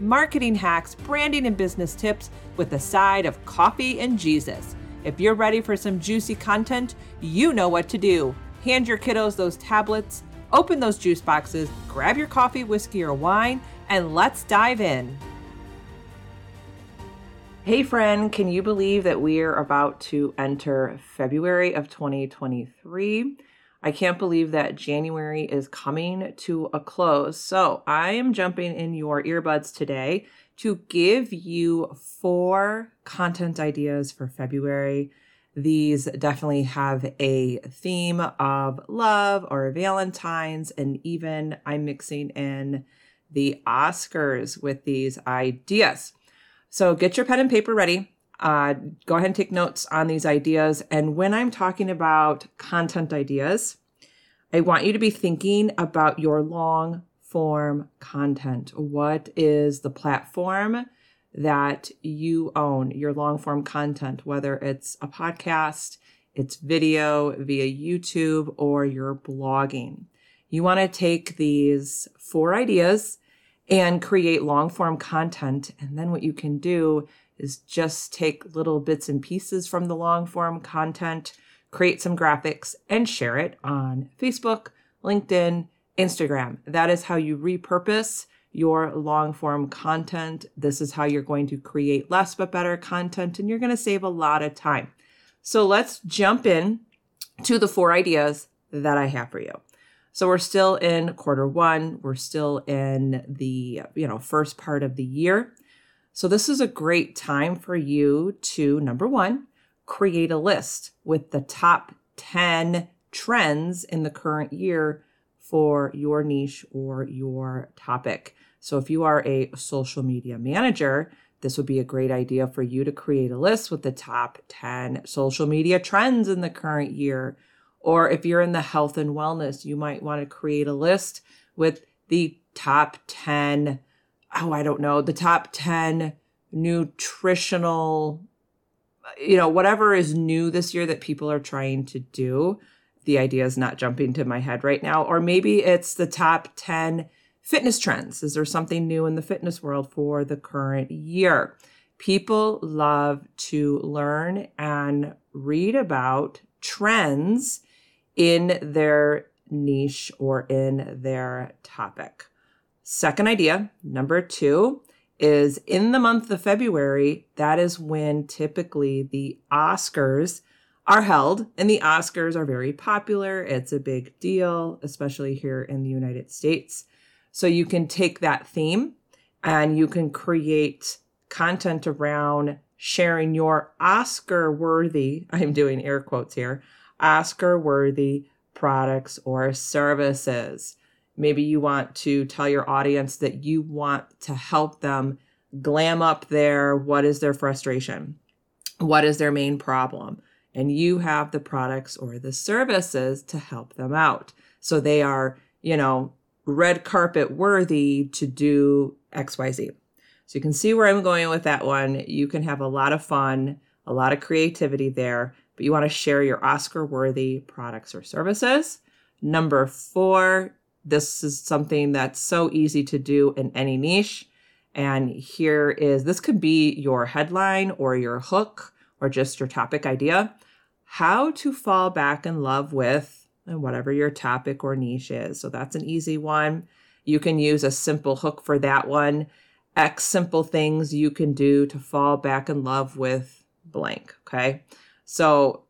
marketing hacks, branding and business tips with a side of coffee and Jesus. If you're ready for some juicy content, you know what to do. Hand your kiddos those tablets, open those juice boxes, grab your coffee, whiskey, or wine, and let's dive in. Hey, friend, can you believe that we are about to enter February of 2023? I can't believe that January is coming to a close. So, I am jumping in your earbuds today to give you four content ideas for February. These definitely have a theme of love or Valentine's, and even I'm mixing in the Oscars with these ideas. So get your pen and paper ready. Uh, go ahead and take notes on these ideas. And when I'm talking about content ideas, I want you to be thinking about your long form content. What is the platform that you own, your long form content, whether it's a podcast, it's video via YouTube, or you're blogging? You want to take these four ideas and create long form content. And then what you can do is just take little bits and pieces from the long form content, create some graphics, and share it on Facebook, LinkedIn, Instagram. That is how you repurpose your long form content. This is how you're going to create less but better content, and you're going to save a lot of time. So let's jump in to the four ideas that I have for you. So we're still in quarter one, we're still in the, you know, first part of the year. So this is a great time for you to number 1, create a list with the top 10 trends in the current year for your niche or your topic. So if you are a social media manager, this would be a great idea for you to create a list with the top 10 social media trends in the current year. Or if you're in the health and wellness, you might want to create a list with the top 10, oh, I don't know, the top 10 nutritional, you know, whatever is new this year that people are trying to do the idea is not jumping to my head right now. Or maybe it's the top 10 fitness trends. Is there something new in the fitness world for the current year? People love to learn and read about trends in their niche or in their topic. Second idea, number two, is in the month of February, that is when typically the Oscars are held, and the Oscars are very popular. It's a big deal, especially here in the United States. So you can take that theme and you can create content around sharing your Oscar worthy, I'm doing air quotes here, Oscar worthy products or services. Maybe you want to tell your audience that you want to help them glam up their what is their frustration? What is their main problem? and you have the products or the services to help them out. So they are, you know, red carpet worthy to do XYZ. So you can see where I'm going with that one. You can have a lot of fun, a lot of creativity there, but you want to share your Oscar worthy products or services. Number four, this is something that's so easy to do in any niche. And here is this could be your headline or your hook or just your topic idea, how to fall back in love with uh, whatever your topic or niche is. So that's an easy one. You can use a simple hook for that one. X simple things you can do to fall back in love with blank. Okay. So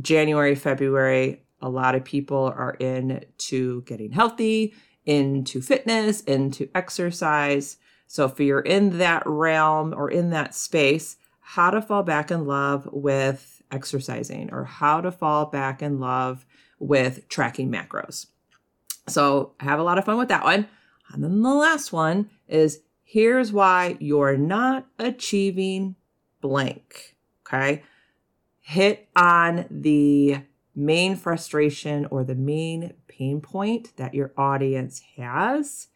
January, February, a lot of people are into getting healthy, into fitness, into exercise. So if you're in that realm or in that space, how to fall back in love with exercising or how to fall back in love with tracking macros. So I have a lot of fun with that one. And then the last one is here's why you're not achieving blank. Okay. Hit on the main frustration or the main pain point that your audience has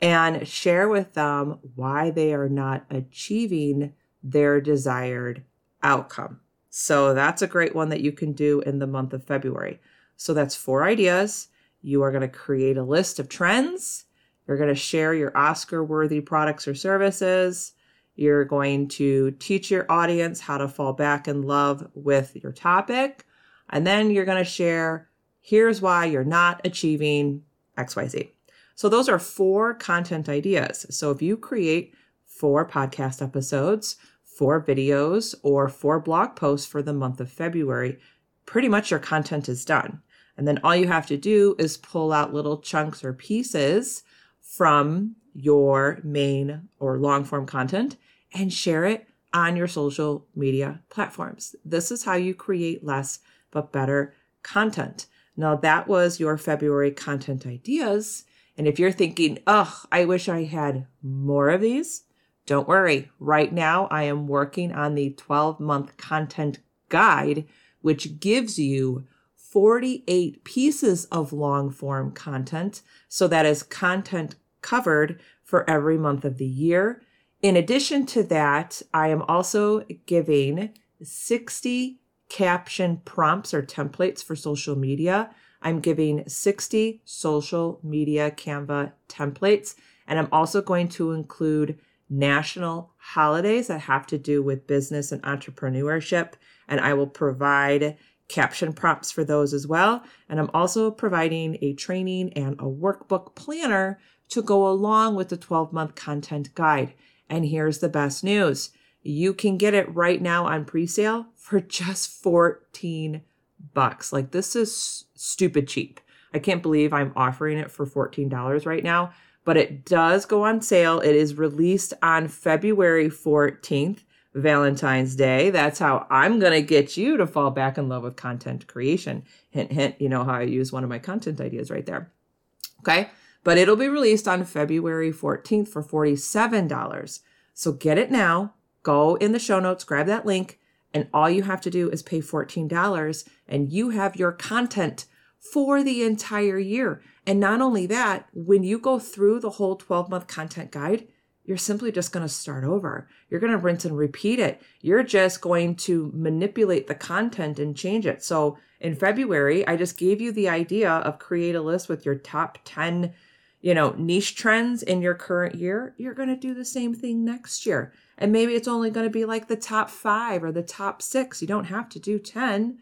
and share with them why they are not achieving their desired outcome. So that's a great one that you can do in the month of February. So that's four ideas. You are going to create a list of trends. You're going to share your Oscar worthy products or services. You're going to teach your audience how to fall back in love with your topic. And then you're going to share here's why you're not achieving XYZ. So those are four content ideas. So if you create four podcast episodes, four videos, or four blog posts for the month of February, pretty much your content is done. And then all you have to do is pull out little chunks or pieces from your main or long form content and share it on your social media platforms. This is how you create less but better content. Now, that was your February content ideas. And if you're thinking, oh, I wish I had more of these, don't worry. Right now, I am working on the 12 month content guide, which gives you 48 pieces of long form content. So that is content covered for every month of the year. In addition to that, I am also giving 60 caption prompts or templates for social media. I'm giving 60 social media Canva templates, and I'm also going to include national holidays that have to do with business and entrepreneurship, and I will provide caption prompts for those as well. And I'm also providing a training and a workbook planner to go along with the 12 month content guide. And here's the best news you can get it right now on pre-sale for just 14 bucks. Like this is stupid cheap. I can't believe I'm offering it for $14 right now, but it does go on sale. It is released on February 14th, Valentine's Day. That's how I'm going to get you to fall back in love with content creation. Hint, hint, you know how I use one of my content ideas right there. Okay. But it'll be released on February 14th for $47. So get it now go in the show notes, grab that link, and all you have to do is pay $14 and you have your content for the entire year. And not only that, when you go through the whole 12 month content guide, you're simply just going to start over. You're going to rinse and repeat it. You're just going to manipulate the content and change it. So in February, I just gave you the idea of create a list with your top 10, you know, niche trends in your current year. You're going to do the same thing next year. And maybe it's only going to be like the top five or the top six. You don't have to do 10.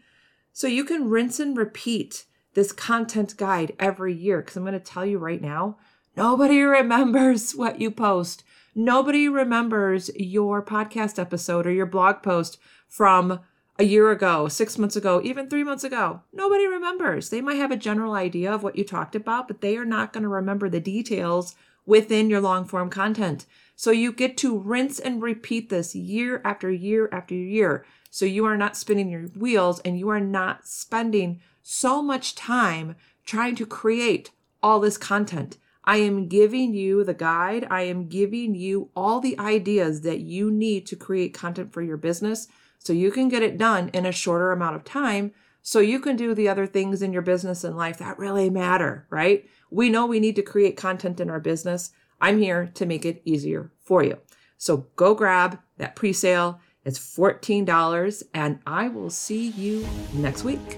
So you can rinse and repeat this content guide every year. Because I'm going to tell you right now, nobody remembers what you post. Nobody remembers your podcast episode or your blog post from a year ago, six months ago, even three months ago. Nobody remembers. They might have a general idea of what you talked about, but they are not going to remember the details within your long form content. So you get to rinse and repeat this year after year after year. So you are not spinning your wheels and you are not spending so much time trying to create all this content. I am giving you the guide. I am giving you all the ideas that you need to create content for your business so you can get it done in a shorter amount of time so you can do the other things in your business and life that really matter, right? We know we need to create content in our business. I'm here to make it easier for you. So go grab that pre sale. It's $14, and I will see you next week.